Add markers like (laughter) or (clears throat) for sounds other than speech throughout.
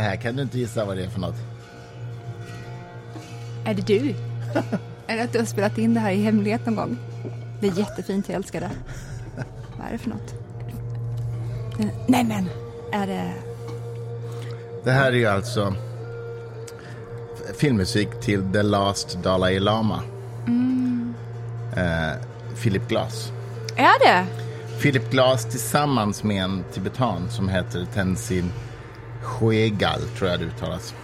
det här. Kan du inte gissa vad det är för något? Är det du? (laughs) är det att du har spelat in det här i hemlighet någon gång? Det är jättefint, jag älskar det. Vad är det för något? Nej men, är det... Det här är ju alltså filmmusik till The Last Dalai Lama. Mm. Eh, Philip Glass. Är det? Philip Glass tillsammans med en tibetan som heter Tenzin Huegal, tror jag det uttalas.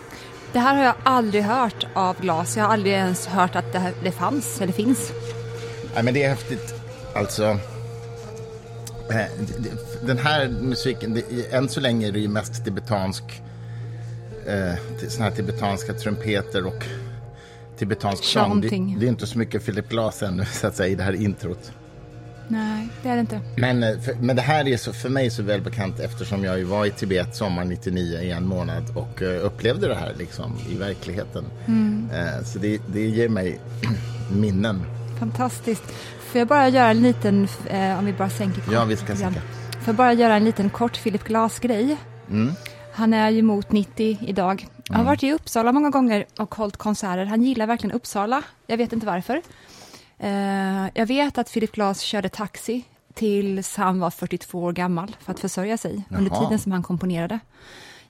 Det här har jag aldrig hört av Glass. Jag har aldrig ens hört att det, här, det fanns, eller finns. Nej, men det är häftigt. Alltså, eh, den här musiken, än så länge är det ju mest tibetansk, eh, såna här tibetanska trumpeter och tibetansk sång. Det, det, är inte så mycket Philip Glass ännu, så att säga, i det här introt. Nej, det är det inte. Men, eh, för, men det här är så, för mig så välbekant eftersom jag var i Tibet sommar 99 i en månad och uh, upplevde det här liksom i verkligheten. Mm. Uh, så det, det ger mig (clears throat) minnen. Fantastiskt. Får jag bara göra en liten, uh, om vi bara sänker kort, Ja, vi ska sänka. Får jag bara göra en liten kort Philip Glass-grej? Mm. Han är ju mot 90 idag. Jag har mm. varit i Uppsala många gånger och hållit konserter. Han gillar verkligen Uppsala. Jag vet inte varför. Eh, jag vet att Philip Glass körde taxi tills han var 42 år gammal för att försörja sig Jaha. under tiden som han komponerade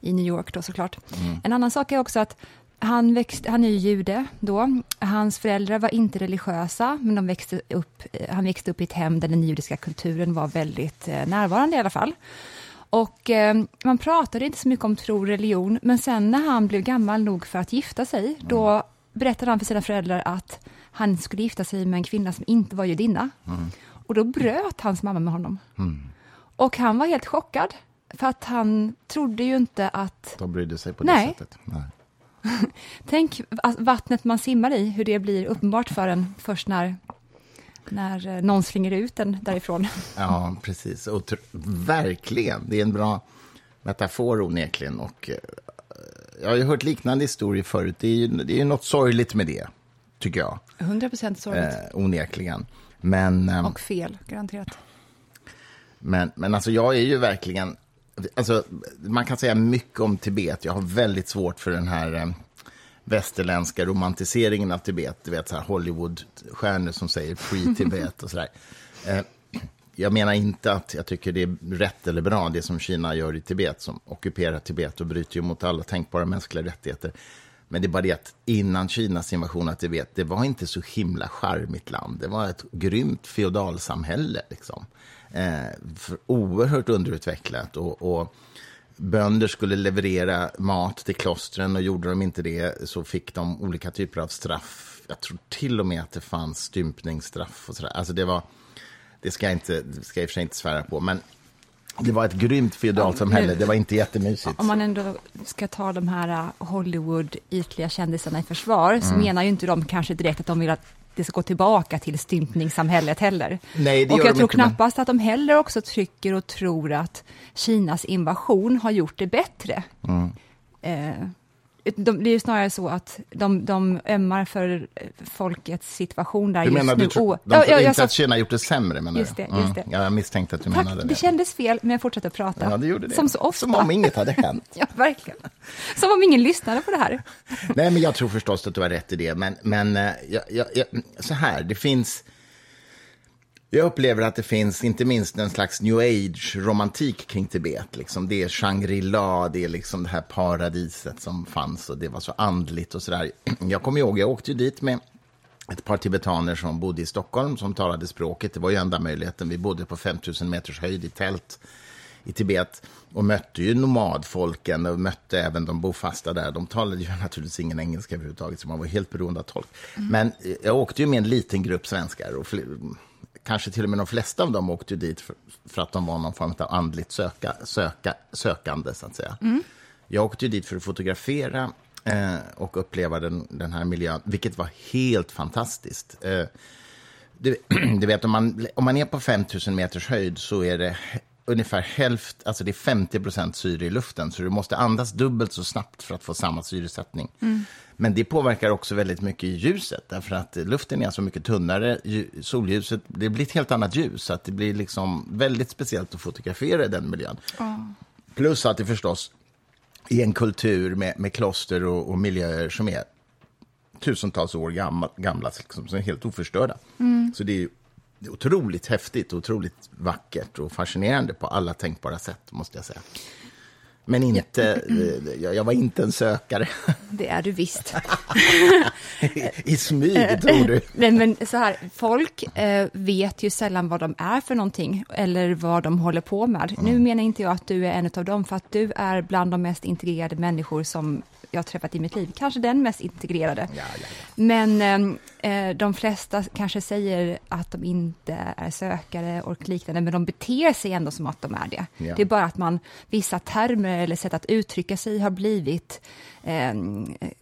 i New York då såklart. Mm. En annan sak är också att han, växt, han är ju jude då. Hans föräldrar var inte religiösa, men de växte upp, han växte upp i ett hem där den judiska kulturen var väldigt eh, närvarande i alla fall. Och eh, man pratade inte så mycket om tro och religion, men sen när han blev gammal nog för att gifta sig, mm. då berättade han för sina föräldrar att han skulle gifta sig med en kvinna som inte var judinna. Mm. Och då bröt hans mamma med honom. Mm. Och han var helt chockad, för att han trodde ju inte att... De brydde sig på det Nej. sättet. Nej. (laughs) Tänk vattnet man simmar i, hur det blir uppenbart för en först när, när eh, någon slänger ut en därifrån. (laughs) Ja, precis. Och verkligen, det är en bra metafor onekligen. Och, eh, jag har ju hört liknande historier förut. Det är ju det är något sorgligt med det tycker jag. 100 procent sorgligt. Eh, onekligen. Men, eh, och fel, garanterat. Men, men alltså jag är ju verkligen... Alltså, man kan säga mycket om Tibet. Jag har väldigt svårt för den här eh, västerländska romantiseringen av Tibet. Du vet, så här Hollywoodstjärnor som säger free Tibet och sådär. Eh, jag menar inte att jag tycker det är rätt eller bra, det som Kina gör i Tibet, som ockuperar Tibet och bryter mot alla tänkbara mänskliga rättigheter. Men det är bara det att innan Kinas invasion av Tibet, det var inte så himla charmigt land. Det var ett grymt feodalsamhälle. Liksom. Eh, oerhört underutvecklat. Och, och, bönder skulle leverera mat till klostren och gjorde de inte det så fick de olika typer av straff. Jag tror till och med att det fanns stympningsstraff. Och sådär. Alltså det var... Det ska jag, inte, det ska jag i och för sig inte svära på. Men det var ett grymt feodalsamhälle, det var inte jättemysigt. Om man ändå ska ta de här uh, Hollywood-ytliga kändisarna i försvar, mm. så menar ju inte de kanske direkt att de vill att det ska gå tillbaka till stympningssamhället heller. Nej, det och jag tror inte, knappast men... att de heller också trycker och tror att Kinas invasion har gjort det bättre. Mm. Eh, de, det är ju snarare så att de, de ömmar för folkets situation där du just menar, nu. Du tror, de, ja, inte att Kina gjort det sämre menar just det, mm. just det. Ja, jag misstänkte att du Tack, menade det. Det kändes fel, men jag fortsatte att prata. Ja, det gjorde det. Som så ofta. Som om inget hade hänt. (laughs) ja, verkligen. Som om ingen lyssnade på det här. Nej, men jag tror förstås att du har rätt i det. Men, men eh, jag, jag, jag, så här, det finns jag upplever att det finns inte minst en slags new age-romantik kring Tibet. Liksom. Det är Shangri-La, det är liksom det här paradiset som fanns och det var så andligt och sådär. (clears throat) Jag kommer ihåg, jag åkte ju dit med ett par tibetaner som bodde i Stockholm som talade språket. Det var ju enda möjligheten. Vi bodde på 5000 meters höjd i tält i Tibet och mötte ju nomadfolken och mötte även de bofasta där. De talade ju (laughs) naturligtvis ingen engelska överhuvudtaget, så man var helt beroende av tolk. Mm. Men jag åkte ju med en liten grupp svenskar och kanske till och med de flesta av dem åkte dit för, för att de var någon form av andligt söka, söka, sökande, så att säga. Mm. Jag åkte dit för att fotografera eh, och uppleva den, den här miljön, vilket var helt fantastiskt. Eh, du, (clears throat) du, vet, om man, om man är på 5000 meters höjd så är det ungefär hälften, alltså det är 50 procent syre i luften, så du måste andas dubbelt så snabbt för att få samma syresättning. Mm. Men det påverkar också väldigt mycket ljuset, därför att luften är så mycket tunnare. Solljuset, det blir ett helt annat ljus, så att det blir liksom väldigt speciellt att fotografera i den miljön. Mm. Plus att det förstås i en kultur med, med kloster och, och miljöer som är tusentals år gamla, gamla liksom, som är helt oförstörda. Mm. Så det är, det är otroligt häftigt, otroligt vackert och fascinerande på alla tänkbara sätt, måste jag säga. Men inte, jag, jag var inte en sökare. Det är du visst. I, (laughs) I smyg, tror du? (laughs) Nej, men så här, folk eh, vet ju sällan vad de är för någonting eller vad de håller på med. Mm. Nu menar inte jag att du är en av dem, för att du är bland de mest integrerade människor som jag har träffat i mitt liv. Kanske den mest integrerade. Ja, ja, ja. Men eh, eh, de flesta kanske säger att de inte är sökare och liknande, men de beter sig ändå som att de är det. Det är bara att man, vissa termer eller sätt att uttrycka sig har blivit eh,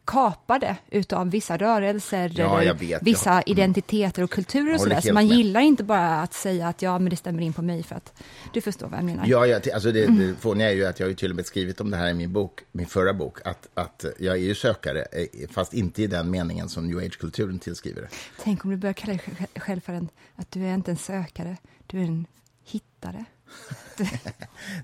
kapade utav vissa rörelser, eller vissa ja. identiteter och kulturer och sådär. Så man med. gillar inte bara att säga att ja, men det stämmer in på mig för att du förstår vad jag menar. Ja, ja alltså det, det fåniga är ju att jag har ju till och med skrivit om det här i min bok, min förra bok, att, att jag är ju sökare, eh, fast inte i den meningen som new age-kulturen tillskriver det. Tänk om du börjar kalla dig själv för en, att du är inte en sökare, du är en hittare. (laughs)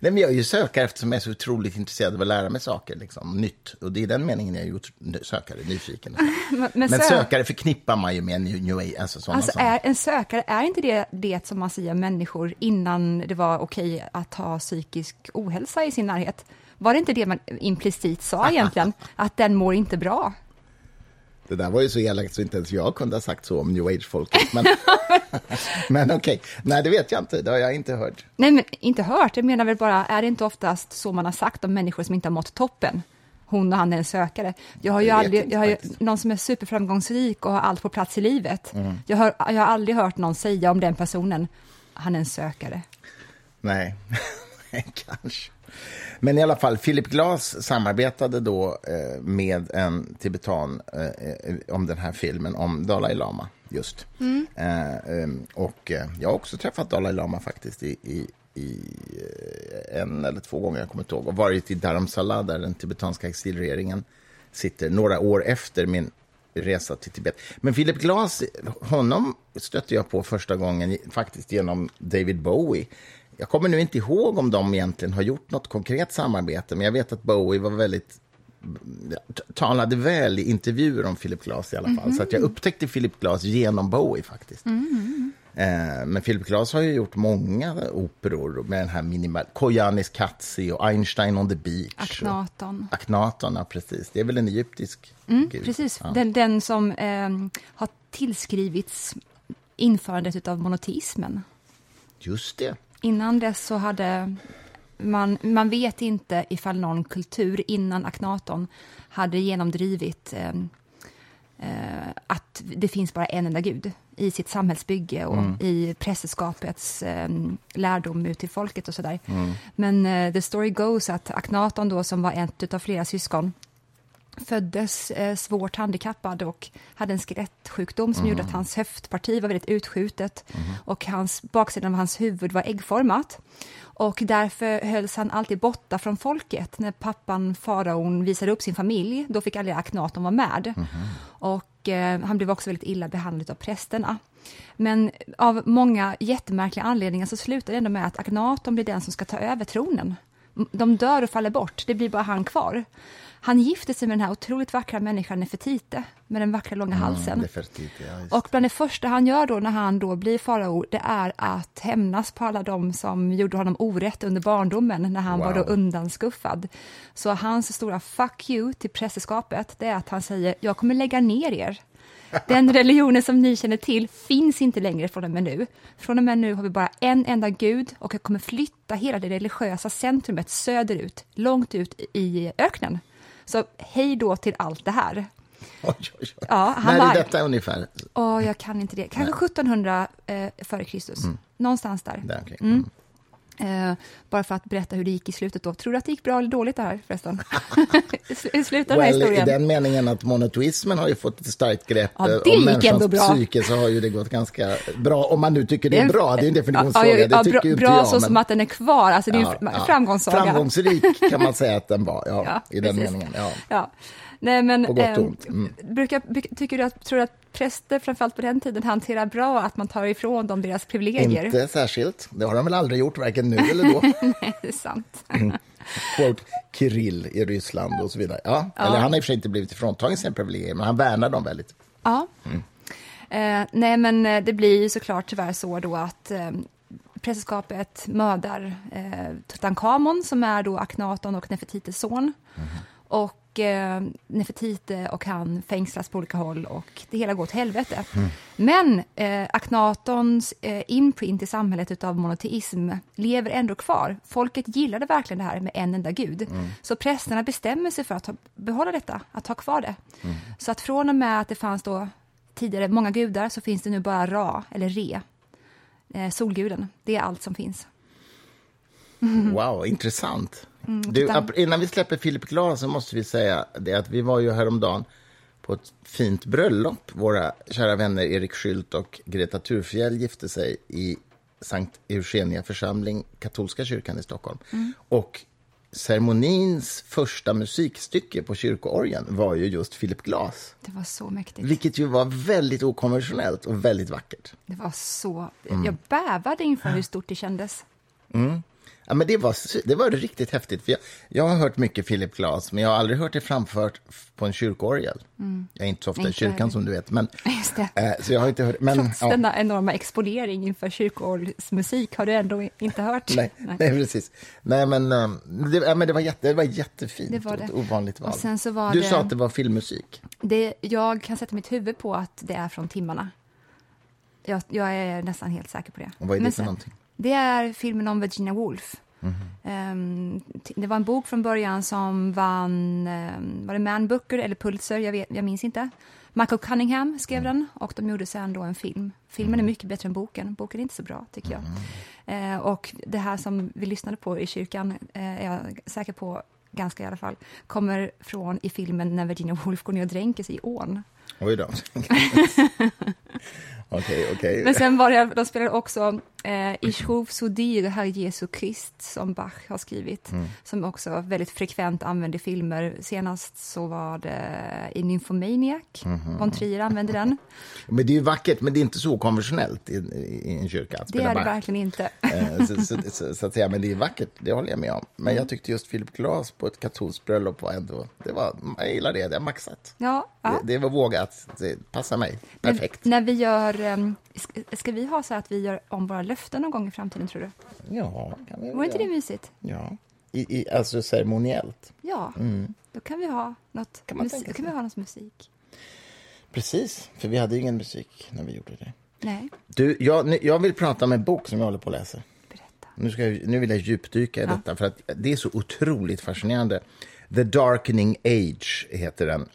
Nej, men jag är ju sökare eftersom jag är så otroligt intresserad av att lära mig saker, liksom, nytt. Och det är den meningen jag är ju sökare, nyfiken. (laughs) men, men, men sökare förknippar man ju med new, new age, alltså alltså, är, En sökare, är inte det det som man säger människor innan det var okej att ha psykisk ohälsa i sin närhet? Var det inte det man implicit sa egentligen? (laughs) att den mår inte bra? Det där var ju så elakt så inte ens jag kunde ha sagt så om new age-folket. Men, (laughs) (laughs) men okej, okay. nej det vet jag inte, det har jag inte hört. Nej, men inte hört, jag menar väl bara, är det inte oftast så man har sagt om människor som inte har mått toppen? Hon och han är en sökare. Jag har ju aldrig, jag har ju, någon som är superframgångsrik och har allt på plats i livet. Mm. Jag, har, jag har aldrig hört någon säga om den personen, han är en sökare. Nej, kanske. Men i alla fall, Philip Glass samarbetade då eh, med en tibetan eh, eh, om den här filmen om Dalai Lama just. Mm. Eh, ehm, och eh, jag har också träffat Dalai Lama faktiskt i, i, i eh, en eller två gånger, jag kommer inte ihåg, och varit i Dharamsala där den tibetanska exilregeringen sitter några år efter min resa till Tibet. Men Philip Glass, honom stötte jag på första gången faktiskt genom David Bowie jag kommer nu inte ihåg om de egentligen har gjort något konkret samarbete, men jag vet att Bowie var väldigt talade väl i intervjuer om Philip Glass i alla fall. Mm -hmm. Så att jag upptäckte Philip Glass genom Bowie faktiskt. Mm -hmm. eh, men Philip Glass har ju gjort många operor med den här minimal... Koyanis Katsi och Einstein on the beach. Aknaton. Och, Aknaton, ja precis. Det är väl en egyptisk mm, gud. Precis, ja. den, den som eh, har tillskrivits införandet av monoteismen. Just det. Innan dess så hade man, man vet inte ifall någon kultur innan Aknaton hade genomdrivit eh, eh, att det finns bara en enda gud i sitt samhällsbygge och mm. i prästerskapets eh, lärdom ut till folket och sådär. Mm. Men eh, the story goes att Aknaton då, som var ett av flera syskon, föddes eh, svårt handikappad och hade en skelettsjukdom som mm. gjorde att hans höftparti var väldigt utskjutet mm. och hans, baksidan av hans huvud var äggformat. Och därför hölls han alltid borta från folket. När pappan, faraon, visade upp sin familj, då fick aldrig Aknaton vara med. Mm. Och eh, han blev också väldigt illa behandlad av prästerna. Men av många jättemärkliga anledningar så slutar det ändå med att Aknaton blir den som ska ta över tronen. De dör och faller bort, det blir bara han kvar. Han gifter sig med den här otroligt vackra människan Nefertite med den vackra långa halsen. Mm, Nefertite, ja, och bland det första han gör då när han då blir farao, det är att hämnas på alla de som gjorde honom orätt under barndomen när han wow. var då undanskuffad. Så hans stora fuck you till prästerskapet, det är att han säger, jag kommer lägga ner er. Den (laughs) religionen som ni känner till finns inte längre från och med nu. Från och med nu har vi bara en enda gud och jag kommer flytta hela det religiösa centrumet söderut, långt ut i öknen. Så hej då till allt det här. Oj, oj, oj. Ja, han När är detta ungefär? Åh, jag kan inte det. Kanske Nej. 1700 eh, före Kristus. Mm. Någonstans där. där okay. mm. Eh, bara för att berätta hur det gick i slutet då. Tror du att det gick bra eller dåligt det här förresten? (laughs) (laughs) Hur slutar well, historien? I den meningen att monoteismen har ju fått ett starkt grepp ja, det om människans psyke så har ju det gått ganska bra. Om man nu tycker det är bra, det är en definitionsfråga. Ja, ja, det tycker bra, inte bra jag, så men... som att den är kvar, alltså det är ja, en framgångssaga. Framgångsrik kan man säga att den var, ja, (laughs) i den meningen. Ja. Nej, men, på gott och ont. Mm. Brukar, tycker du att, tror du att präster, framförallt på den tiden, hanterar bra att man tar ifrån dem deras privilegier? Inte särskilt. Det har de väl aldrig gjort, varken nu eller då. (laughs) Nej, det är sant. Mm. Quote, Kirill i Ryssland och så vidare. Ja, Eller han har i och för sig inte blivit ifråntagen sina privilegier, men han värnar dem väldigt. Ja. Eh, nej, men eh, det blir ju såklart tyvärr så då att eh, prästerskapet mördar eh, Tutankhamon som är då Aknaton och Nefertites son. Och eh, Nefertite och han fängslas på olika håll och det hela går åt helvete. Men eh, Aknatons eh, imprint i samhället av monoteism lever ändå kvar. Folket gillade verkligen det här med en enda gud. Så prästerna bestämmer sig för att ha, behålla detta, att ha kvar det. Så att från och med att det fanns då tidigare många gudar så finns det nu bara Ra, eller Re, eh, solguden. Det är allt som finns. Wow, intressant. Du, Mm. ap- innan vi släpper Philip Glass så måste vi säga det att vi var ju häromdagen på ett fint bröllop. Våra kära vänner Erik Skylt och Greta Thurfjell gifte sig i Sankt Eugenia församling, katolska kyrkan i Stockholm. Mm. Och ceremonins första musikstycke på kyrkoorgeln var ju just Philip Glass. Det var så mäktigt. Vilket ju var väldigt okonventionellt och väldigt vackert. Det var så... Mm. Jag bävade inför hur stort det kändes. Ja, men det, var, det var riktigt häftigt. För jag, jag har hört mycket Philip Glass, men jag har aldrig hört det framfört på en kyrkorgel. Jag är inte så ofta i kyrkan, heller. som du vet. Men, (laughs) det. eh, så jag har inte hört... Men, Trots ja, denna enorma exponering inför kyrkoorgelsmusik har du ändå inte hört. (laughs) nej, nej. precis. Nej, men, eh, det, ja, men det, var jätte, det var jättefint Det var och det. ett ovanligt val. Och sen så var du det- sa att det var filmmusik. Det, jag kan sätta mitt huvud på att det är från timmarna. Jag, jag är nästan helt säker på det. Och vad är det Men för sen- någonting? Det är filmen om Virginia Woolf. Ehm, t- det var en bok från början som vann, um, var det Man Booker eller Pulitzer, jag, vet, jag minns inte. Michael Cunningham skrev Mm. den och de gjorde sen då en film. Filmen är mycket bättre än boken, boken är inte så bra tycker jag. Mm. Eh, och det här som vi lyssnade på i kyrkan, eh, är jag säker på, ganska i alla fall, kommer från i filmen när Virginia Woolf går ner och dränker sig i ån. Oj då. (laughs) Okej, okej. Men sen var det, de spelade också eh, Ich ruf so dir, Herr Jesu Christ, som Bach har skrivit, som också väldigt frekvent använder filmer. Senast så var det i Nymphomaniac, von Trier använde den. (laughs) Men det är ju vackert, men det är inte så konventionellt i, i, en kyrka att Det spela är det Bach. verkligen inte. Eh, så, så, så, så att säga, men det är vackert, det håller jag med om. Men jag tyckte just Philip Glass på ett katolskt bröllop var ändå, det var, jag gillar det, det är maxat. Ja, ja. Det, det var vågat, det passar mig perfekt. När, när vi gör, ehm, ska, vi ha så att vi gör om våra löften någon gång i framtiden tror du? Ja, kan vi Vore inte det mysigt? Ja, I, i, alltså ceremoniellt. Ja, då kan vi ha något, Kan man musik, då kan vi ha något musik. Precis, för vi hade ju ingen musik när vi gjorde det. Nej, Du, jag, jag vill prata om en bok som jag håller på att läsa. berätta. Nu, ska jag, nu vill jag djupdyka i detta, för att det är så otroligt fascinerande. The Darkening Age heter den,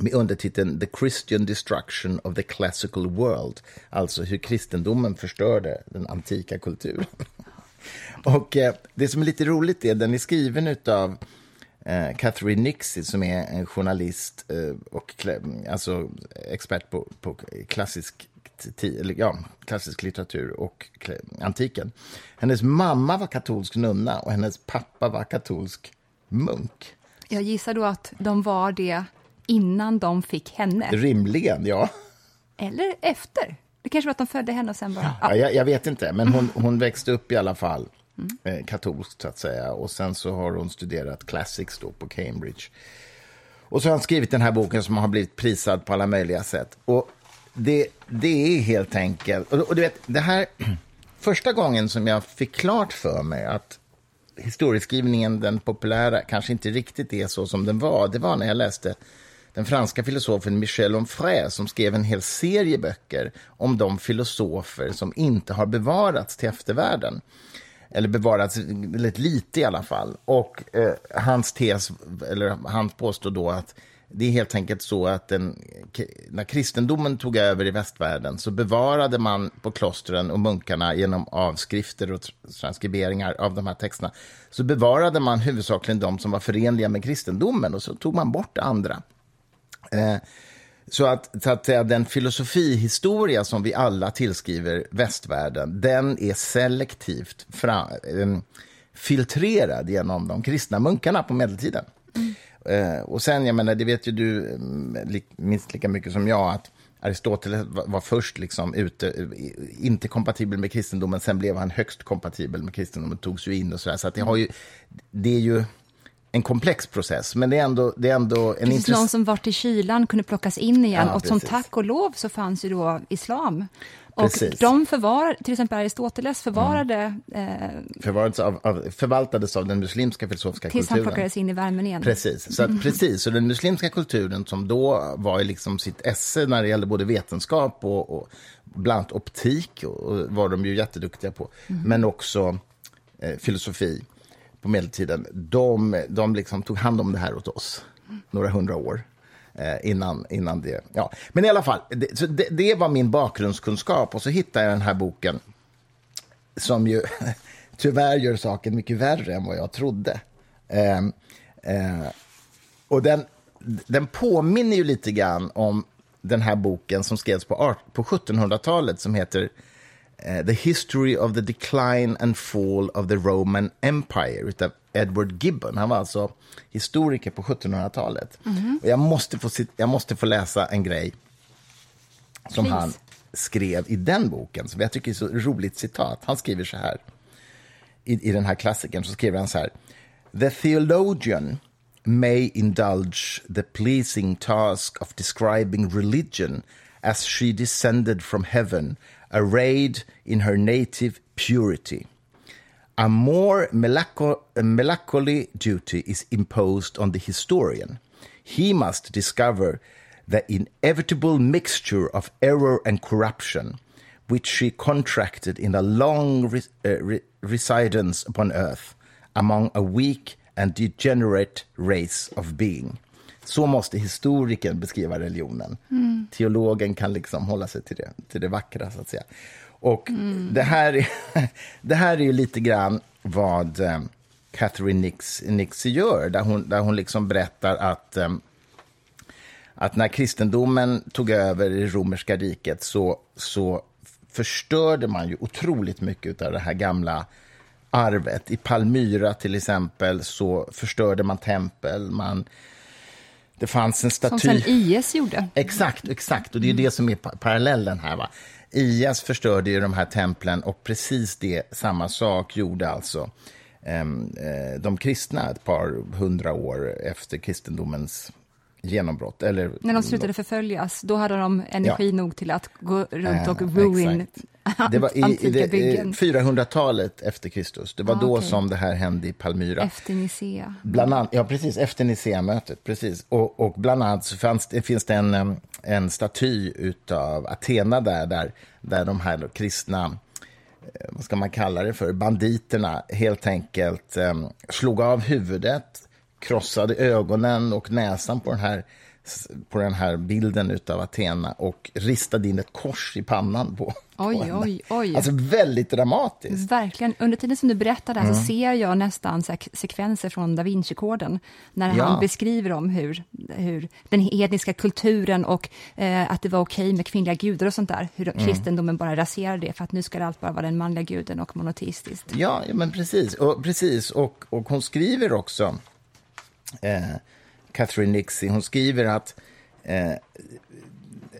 med undertiteln The Christian Destruction of the Classical World. Alltså hur kristendomen förstörde den antika kulturen. (laughs) Och eh, det som är lite roligt är den är skriven av eh, Catherine Nixie som är en journalist eh, och alltså expert på, på klassisk, ja, klassisk litteratur och antiken. Hennes mamma var katolsk nunna och hennes pappa var katolsk munk. Jag gissar då att de var det innan de fick henne. Rimligen, ja. Eller efter. Det kanske var att de födde henne och sen bara... Ja, Ja. jag, jag vet inte, men hon, hon växte upp i alla fall eh, katolskt, så att säga. Och sen så har hon studerat classics då på Cambridge. Och så har hon skrivit den här boken som har blivit prisad på alla möjliga sätt. Och det, det är helt enkelt... Och, och du vet, det här... (clears throat) Första gången som jag fick klart för mig att historieskrivningen, den populära, kanske inte riktigt är så som den var, det var när jag läste den franska filosofen Michel Onfray som skrev en hel serie böcker om de filosofer som inte har bevarats till eftervärlden. Eller bevarats väldigt lite i alla fall. Och eh, hans tes, eller han påstår då att det är helt enkelt så att den, när kristendomen tog över i västvärlden så bevarade man på klostren och munkarna genom avskrifter och transkriberingar av de här texterna så bevarade man huvudsakligen de som var förenliga med kristendomen och så tog man bort det andra. Eh, så att, så att säga, den filosofihistoria som vi alla tillskriver västvärlden, den är selektivt fra, eh, filtrerad genom de kristna munkarna på medeltiden. Eh, och sen, jag menar, det vet ju du mm, minst lika mycket som jag, att, Aristoteles var, först liksom ute, eh, inte kompatibel med kristendomen, sen blev han högst kompatibel med kristendomen, togs ju in och sådär. Så att det, har ju, det är ju en komplex process, men det är ändå, det är ändå en Precis, intress- någon som varit i kylan kunde plockas in igen Ja, och som tack och lov så fanns ju då islam. Och Precis. de förvar, till exempel Aristoteles förvarade eh, förvarades av, av, förvaltades av den muslimska filosofiska tills han kulturen. plockades in i värmen igen. Precis, så att, precis. Så den muslimska kulturen som då var i liksom sitt esse när det gällde både vetenskap och, och bland annat optik, och, och var de ju jätteduktiga på, men också eh, filosofi på medeltiden. De, de liksom tog hand om det här åt oss några hundra år. Eh, innan, innan det. Ja. Men i alla fall, det, så det, det var min bakgrundskunskap. Och så hittade jag den här boken som ju (laughs) tyvärr gör saken mycket värre än vad jag trodde. Eh, eh, och den, den påminner ju lite grann om den här boken som skrevs på, på 1700-talet som heter eh, The History of the Decline and Fall of the Roman Empire utav Edward Gibbon. Han var alltså historiker på 1700-talet. Och jag, måste få, jag måste få läsa en grej som Please. han skrev i den boken, som jag tycker är så roligt citat. Han skriver så här, i, i den här klassikern, så skriver han så här. The theologian may indulge the pleasing task of describing religion as she descended from heaven, arrayed in her native purity. A more melancholy duty is imposed on the historian. He must discover the inevitable mixture of error and corruption which she contracted in a long re- uh, re- residence upon earth among a weak and degenerate race of being. Så måste historikern beskriva religionen. Teologen kan liksom hålla sig till det, till det vackra, så att säga. Och det, här är, (laughs) det här är ju lite grann vad eh, Catherine Nix, Nix gör, där hon, där hon liksom berättar att eh, att när kristendomen tog över i romerska riket så, så förstörde man ju otroligt mycket av det här gamla arvet. I Palmyra till exempel så förstörde man tempel. Man, det fanns en Som staty... sen IS gjorde. Exakt, exakt. Och det är ju det som är pa- parallellen här. Va? IS förstörde ju de här templen och precis det, samma sak gjorde alltså ehm, eh, de kristna ett par hundra år efter kristendomens genombrott. Eller, När de slutade förföljas, då hade de energi nog till att gå runt och Eh, ruin exakt. Det var i, i det, eh, byggen. 400-talet efter Kristus. Det var Ah, då okej. som det här hände i Palmyra. Efter Nicea. Bland annat, ja, precis, efter Nicea-mötet. Precis. Och, och bland annat så fanns, finns det en, en staty av Athena där, där, där de här kristna, eh, vad ska man kalla det för, banditerna helt enkelt em, slog av huvudet, krossade ögonen och näsan på den här på den här bilden av Athena och ristade in ett kors i pannan på, på Oj, henne. oj, oj. Alltså väldigt dramatiskt. Verkligen. Under tiden som du berättar det här Mm. så ser jag nästan sekvenser från Da Vinci-koden, när Ja. han beskriver om hur, hur den hedniska kulturen och eh, att det var okej med kvinnliga gudar och sånt där, hur Mm. kristendomen bara raserade det, för att nu ska det allt bara vara den manliga guden och monoteistiskt. Ja, ja, men precis. Och, precis. Och, och hon skriver också, eh, Catherine Nixie, hon skriver att eh,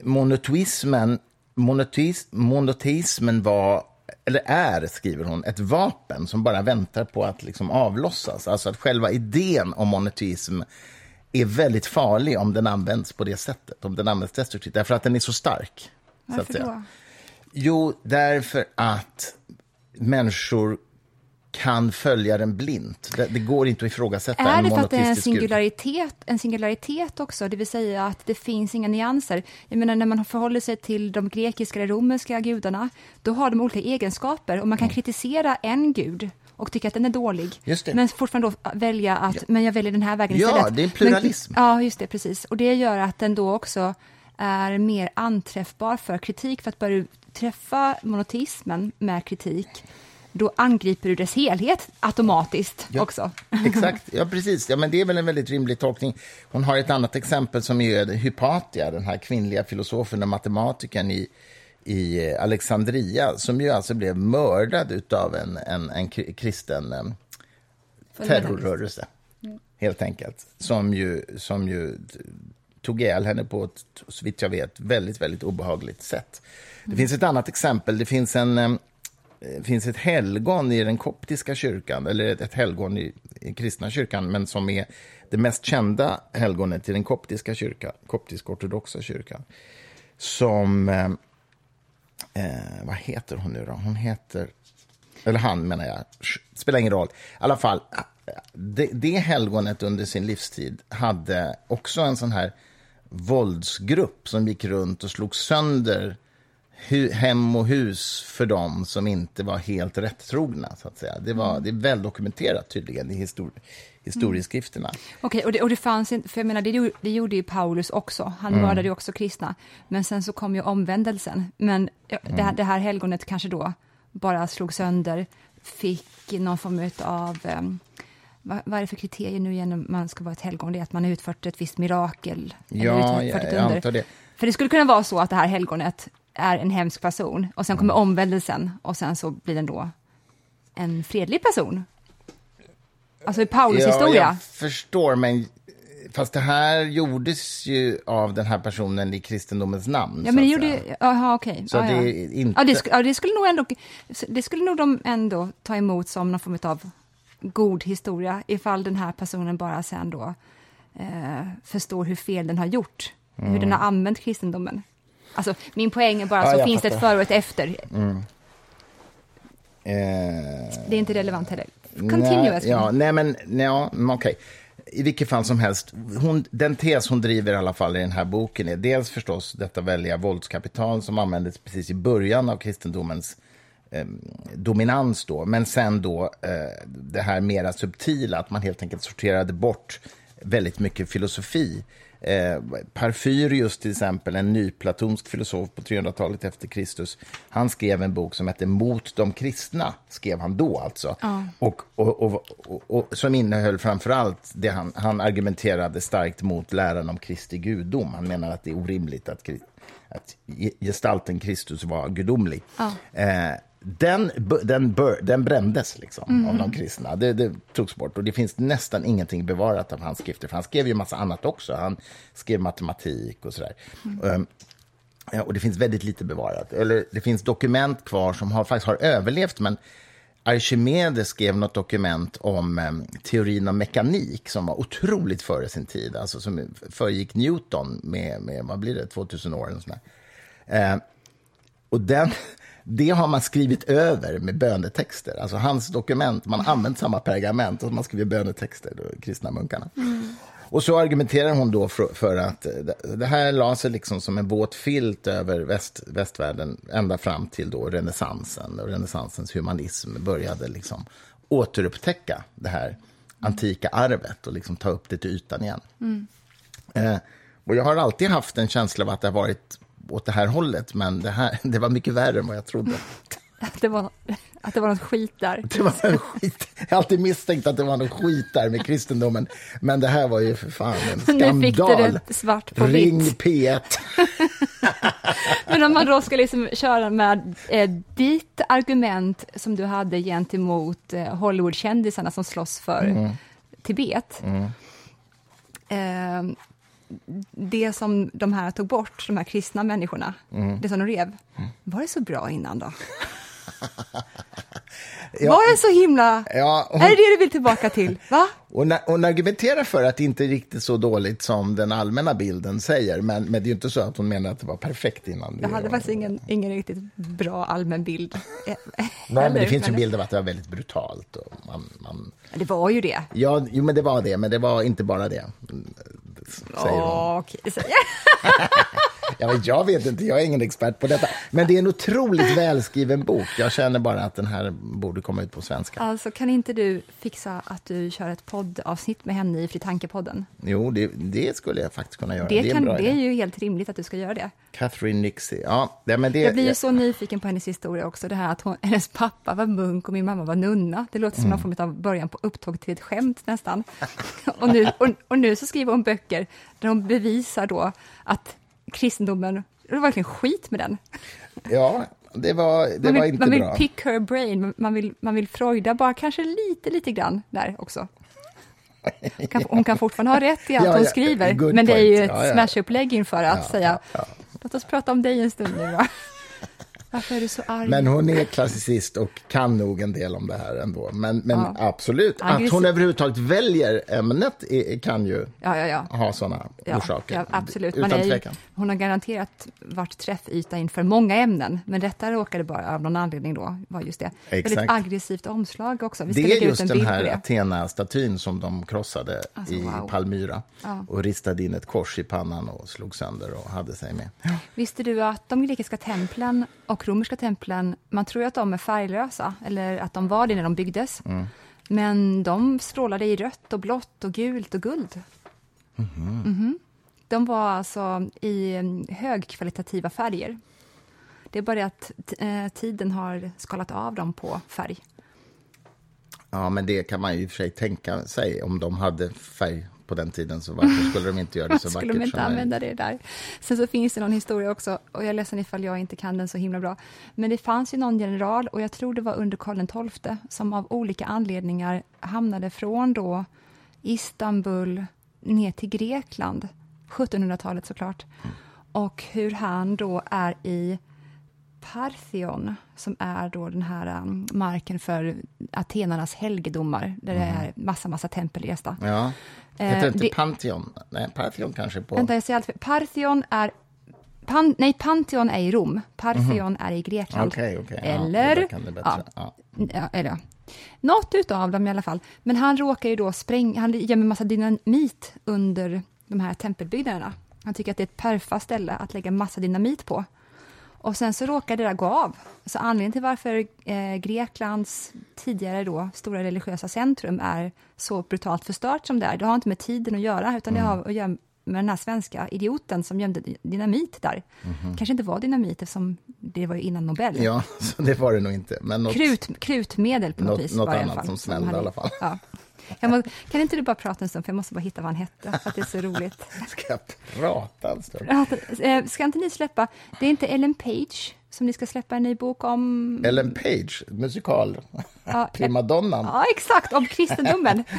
monoteismen, monoteis, monoteismen var, eller är, skriver hon, ett vapen som bara väntar på att liksom avlossas. Alltså att själva idén om monoteism är väldigt farlig om den används på det sättet, om den används destruktivt, därför att den är så stark. så Varför säga. då? Jo, därför att människor kan följa den blint. Det, det går inte att ifrågasätta Är en det för att det är en singularitet, en singularitet också, det vill säga att det finns inga nyanser? Jag menar när man förhåller sig till de grekiska eller romerska gudarna, då har de olika egenskaper och man kan kritisera en gud och tycka att den är dålig, Mm. Men fortfarande då välja att, men jag väljer den här vägen Ja, istället. det är pluralism. Men, ja, just det, precis. Och det gör att den då också är mer anträffbar för kritik, för att börja träffa monoteismen med kritik, då angriper du dess helhet automatiskt Ja. också. (laughs) Exakt, ja precis. Ja, men det är väl en väldigt rimlig tolkning. Hon har ett annat exempel som är Hypatia, den här kvinnliga filosofen och matematikern i, i Alexandria, som ju alltså blev mördad av en, en, en kri- kristen eh, terrorrörelse, helt enkelt. Som ju, som ju tog ihjäl henne på ett, så vitt jag vet, väldigt, väldigt obehagligt sätt. Det finns ett annat exempel. Det finns, en, eh, Eh, finns ett helgon i den koptiska kyrkan, eller ett, ett helgon i, i kristna kyrkan, men som är det mest kända helgonet i den koptiska kyrkan, koptisk-ortodoxa kyrkan, som... Eh, eh, vad heter hon nu då? Hon heter... Eller han menar jag. Spelar ingen roll. I alla fall, eh, det, det helgonet under sin livstid hade också en sån här våldsgrupp som gick runt och slog sönder hem och hus för dem som inte var helt rättrogna. Så att säga. Det, var, det är väl dokumenterat tydligen i histori historieskrifterna. Mm. Okej, okay, och, det, och det fanns inte, för jag menar, det, det gjorde ju Paulus också. Han mm. mördade ju också kristna. Men sen så kom ju omvändelsen. Men det, mm. det här helgonet kanske då bara slog sönder, fick någon form av um, vad, vad är det för kriterier nu igen när man ska vara ett helgon? Det är att man har utfört ett visst mirakel. Ja, ja jag antar det. För det skulle kunna vara så att det här helgonet är en hemsk person och sen kommer mm. omvändelsen och sen så blir den då en fredlig person. Alltså i Paulus ja, historia. Jag förstår, men fast det här gjordes ju av den här personen i kristendomens namn. Ja, men det gjorde jaha okej. Okay. Så det ja. inte... Ja, det, ja, det skulle nog ändå, det skulle nog de ändå ta emot som någon form av god historia ifall den här personen bara sen då eh, förstår hur fel den har gjort, mm. hur den har använt kristendomen. Alltså, min poäng är bara ja, så finns det ett före och ett efter. Mm. Eh, det är inte relevant heller. Continue, nej, ja, nej, men ja, okej. Okay. I vilket fall som helst, hon, den tes hon driver i alla fall i den här boken är dels förstås detta väldiga våldskapital som användes precis i början av kristendomens eh, dominans då, men sen då eh, det här mera subtila, att man helt enkelt sorterade bort väldigt mycket filosofi. Eh, Parfyrius till exempel, en nyplatonsk filosof på 300-talet efter Kristus, han skrev en bok som hette Mot de kristna, skrev han då alltså. Ja. Och, och, och, och, som innehöll framför allt det han, han argumenterade starkt mot läran om Kristi gudom. Han menar att det är orimligt att, att gestalten Kristus var gudomlig. Ja. Eh, den, den, bör, den brändes liksom, mm. av de kristna. Det, det togs bort. Och det finns nästan ingenting bevarat av hans skrifter. För han skrev ju massa annat också. Han skrev matematik och sådär. Mm. Um, ja, och det finns väldigt lite bevarat. Eller det finns dokument kvar som har, faktiskt har överlevt. Men Archimedes skrev något dokument om um, teorin om mekanik som var otroligt före sin tid. Alltså som föregick Newton med, med vad blir det, 2000 år. Och, sådär. Uh, och den det har man skrivit över med bönetexter. Alltså hans dokument, man har använt samma pergament och man skriver bönetexter, de kristna munkarna. Mm. Och så argumenterar hon då för, för, att det här la sig liksom som en våt filt över väst, västvärlden ända fram till då renässansen. Och renässansens humanism började liksom återupptäcka det här antika arvet och liksom ta upp det till ytan igen. Mm. Eh, och jag har alltid haft en känsla av att det har varit åt det här hållet, men det, här, (laughs) det var mycket värre än vad jag trodde. Att det var, att det var något skit där. Det var en skit. Jag har alltid misstänkt att det var något skit där med kristendomen, men det här var ju för fan en skandal. Nu fick du det svart på Ring vitt. P1. (laughs) men om man då ska liksom köra med eh, ditt argument som du hade gentemot eh, Hollywoodkändisarna som slåss för mm. Tibet. Mm. Eh, det som de här tog bort, de här kristna människorna, mm. det som de rev, mm. var det så bra innan då? (laughs) ja, var det så himla... Ja, hon, är det det du vill tillbaka till? Va? Hon, hon argumenterar för att det inte är riktigt så dåligt som den allmänna bilden säger, men, men det är ju inte så att hon menar att det var perfekt innan. Jag hade faktiskt ingen, ingen riktigt bra allmän bild. (laughs) Nej, men det finns ju en bild av att det var väldigt brutalt. Och man, man... Det var ju det. Ja, jo, men det var det, men det var inte bara det säger hon. Okej, (laughs) ja, jag vet inte, jag är ingen expert på detta. Men det är en otroligt välskriven bok. Jag känner bara att den här borde komma ut på svenska. Alltså, kan inte du fixa att du kör ett poddavsnitt med henne i Fri Tanke-podden? Jo, det, det, skulle jag faktiskt kunna göra. Det, det, är, kan, det är ju helt rimligt att du ska göra det. Catherine Nixie, ja. Det, men det, jag blir ju så nyfiken på hennes historia också, det här att hon, hennes pappa var munk och min mamma var nunna. Det låter som mm. någon form av början på upptåg till ett skämt nästan. (laughs) och, nu, och, och nu så skriver hon böcker där hon bevisar då att kristendomen, det var verkligen skit med den. Ja, det var, det man vill, var inte man vill bra. pick her brain, man vill, man vill freuda bara kanske lite, lite grann där också. Hon kan, hon kan fortfarande ha rätt i allt Ja, hon ja, skriver, men det är ju point. ett Ja, ja. smashupplägg inför att säga låt oss prata om dig en stund nu då. Varför är du så arg? Men hon är klassicist och kan nog en del om det här ändå. Men, men Ja. absolut, att Aggressiv- hon överhuvudtaget väljer ämnet kan ju ja, ha sådana orsaker. absolut. Utan ju, hon har garanterat varit träffyta inför många ämnen, men detta råkade bara av någon anledning då vara just det. Väldigt Exakt. aggressivt omslag också. Vi ska Det är ut just en den här. Athena-statyn som de krossade Alltså, i wow. Palmyra och ristade in ett kors i pannan och slog sönder och hade sig med. Visste du att de grekiska templen och romerska templen, man tror ju att de är färglösa, eller att de var det när de byggdes. Mm. Men de strålade i rött och blått och gult och guld. Mhm. De var alltså i mm, högkvalitativa färger. Det är bara det att eh, tiden har skalat av dem på färg. Ja, men det kan man ju i och för sig tänka sig. Om de hade färg på den tiden, så varför skulle de inte göra det så (laughs) skulle vackert de inte använda det där. Sen så finns det någon historia också, och jag är ledsen ifall jag inte kan den så himla bra. Men det fanns ju någon general, och jag tror det var under Karl XII, som av olika anledningar hamnade från då Istanbul ner till Grekland, 1700-talet såklart. Och hur han då är i Partheon, som är då den här um, marken för atenarnas helgedomar, där det är massa, massa tempelresta. Ja. Eh, Heter det inte det- Pantheon? Nej, Pantheon kanske på... Vänta, jag säger allt. Partheon är... Pan, nej, Pantheon är i Rom. Partheon är i Grekland. Okej. Ja, Eller... Ja, Ja. ja, eller. Något utav dem i alla fall. Men han råkar ju då spränga... Han gömmer massa dynamit under de här tempelbyggnaderna. Han tycker att det är ett perfekt ställe att lägga massa dynamit på. Och sen så råkar det där gå av. Så anledningen till varför eh, Greklands tidigare då stora religiösa centrum är så brutalt förstört som det är, det har inte med tiden att göra, utan det Mm. har att göra med den här svenska idioten som gömde dynamit där. Kanske inte var dynamit eftersom det var ju innan Nobel. Ja, (laughs) så det var det nog inte. Men något... Krut, krutmedel på något, Något- vis. något det annat fall, som smällde i alla fall. Ja. Må, kan inte du bara prata en stund, för jag måste bara hitta vad han hette, för att det är så roligt. (laughs) Ska jag prata en stund? Eh, Ska inte ni släppa, det är inte Ellen Page som ni ska släppa en ny bok om? Ellen Page, musikal. Ja, (laughs) Primadonnan. Ja, exakt, om kristendomen. (laughs)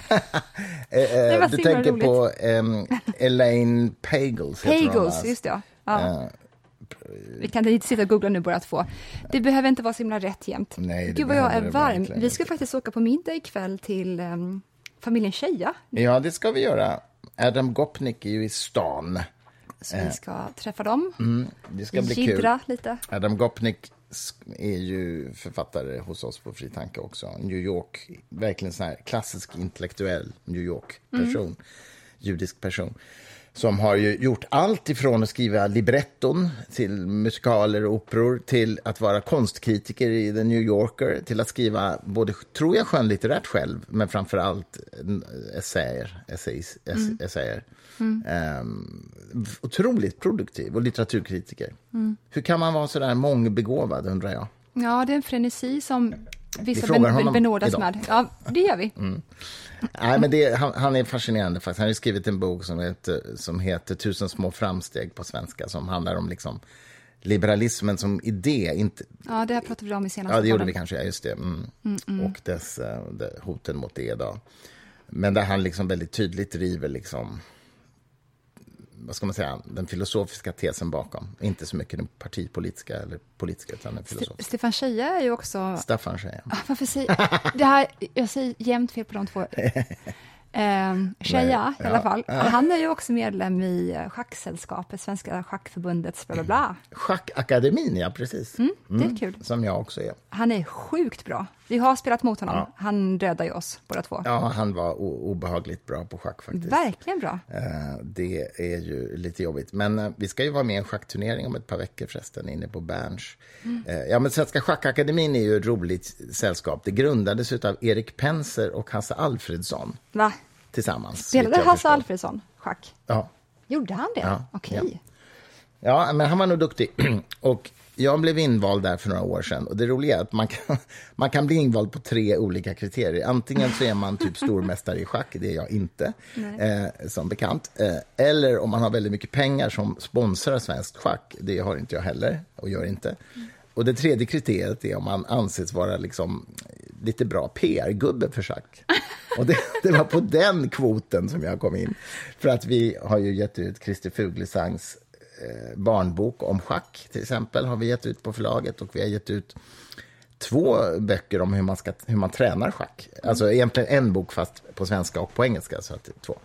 Eh, eh, du tänker roligt. på ehm, Elaine Pagels. Pagels, just det. Ja. Ja. Vi kan inte sitta och googla nu båda två. Det behöver inte vara så himla rätt jämt. Nej, Gud vad jag är varm. Vi ska faktiskt åka på middag ikväll till um, familjen Tjeja. ja, det ska vi göra. Adam Gopnik är ju i stan. Så vi ska träffa dem, Mm, det ska bli kul. lite. Adam Gopnik är ju författare hos oss på Fri Tanke också. New York, verkligen sån här klassisk intellektuell New York-person. Judisk person. Som har ju gjort allt ifrån att skriva libretton till musikaler och operor till att vara konstkritiker i The New Yorker till att skriva både, tror jag, skönlitterärt själv men framför allt essäer. Essays, ess, essäer. Ehm, otroligt produktiv och litteraturkritiker. Hur kan man vara så där mångbegåvad, undrar jag? Ja, det är en frenesi som vissa frågar ben, benådas idag. med. Ja, det gör vi. Nej, men det, han, han är fascinerande. faktiskt. Han har skrivit en bok som heter, som heter Tusen små framsteg på svenska som handlar om liksom liberalismen som idé. Inte, Ja, det här pratade vi om i senaste ja, det gjorde vi kanske. Ja, just det. Mm. Och dess, eh, det, hoten mot det. Då. Men där han liksom väldigt tydligt driver liksom, vad ska man säga, den filosofiska tesen bakom. Inte så mycket den partipolitiska eller politiska, utan den filosofiska. Stefan Scheje är ju också... Staffan säger Ah, Varför säger... Det här, jag säger jämt fel på de två. (laughs) Um, Scheja, i alla ja, fall. Han är ju också medlem i eh, Schacksällskapet, Svenska Schackförbundets bla bla bla. Schackakademin, ja precis. Det är kul. Som jag också är. Han är sjukt bra. Vi har spelat mot honom. Ja. Han dödar ju oss båda två. Ja, han var obehagligt bra på schack faktiskt. Verkligen bra. Eh, Det är ju lite jobbigt. Men eh, vi ska ju vara med i en schackturnering om ett par veckor förresten, inne på Berns. Mm. Eh, Ja, men Svenska Schackakademin är ju ett roligt sällskap. Det grundades av Erik Penser och Hasse Alfredsson Va? tillsammans. Spelade Hasse. Alfredsson schack? Ja. Gjorde han det? Ja, Okej. Ja, men han var nog duktig. (clears throat) Och jag blev invald där för några år sedan. Och det roliga är att man kan, (laughs) man kan bli invald på tre olika kriterier. Antingen så är man typ stormästare i schack, det är jag inte, eh, som bekant. Eh, eller om man har väldigt mycket pengar som sponsrar svenskt schack, det har inte jag heller och gör inte. Och det tredje kriteriet är om man anses vara liksom lite bra PR-gubbe för schack. Och det, (laughs) det, var på den kvoten som jag kom in. För att vi har ju gett ut Christer Fuglsangs eh, barnbok om schack, till exempel, har vi gett ut på förlaget. Och vi har gett ut två böcker om hur man, ska, hur man tränar schack. Alltså egentligen en bok fast på svenska och på engelska, så att är två.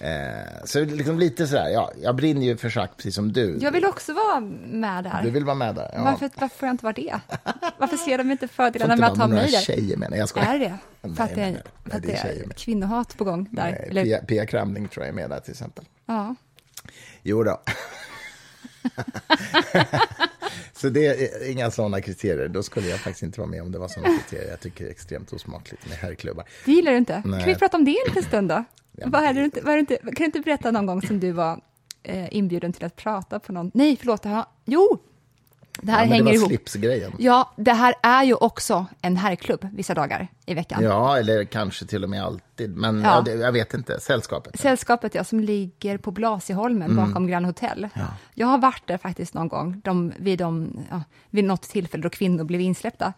Eh, så liksom lite sådär, ja, jag brinner ju för schack precis som du. Jag vill också vara med där. Du vill vara med där? Ja. Varför, varför får jag inte vara det? (laughs) Varför ser de inte fördelarna med att ha mig där? tjejer menar jag. Skojar. Är det (laughs) För att det är, för att det är kvinnohat på gång där? Nej? Pia, Pia Kramling tror jag är med där till exempel. Ja. Jo då. (laughs) Så det är inga sådana kriterier. Då skulle jag faktiskt inte vara med om det var sådana kriterier. Jag tycker det är extremt osmakligt med herrklubbar. Det gillar du inte? Nej. Kan vi prata om det en liten stund då? Ja, vad är det inte, vad är det inte, kan du inte berätta någon gång som du var eh, inbjuden till att prata på någon... Nej, förlåt. Ha, jo, det här ja, hänger det var slipsgrejen. Ja, det här är ju också en herrklubb vissa dagar i veckan. Ja, eller kanske till och med alltid. Men ja. Ja, det, jag vet inte. Sällskapet. Sällskapet, ja, som ligger på Blasieholmen mm. bakom Grand Hotel. Ja. Jag har varit där faktiskt någon gång, de, vid, de, ja, vid något tillfälle då kvinnor blev insläppta.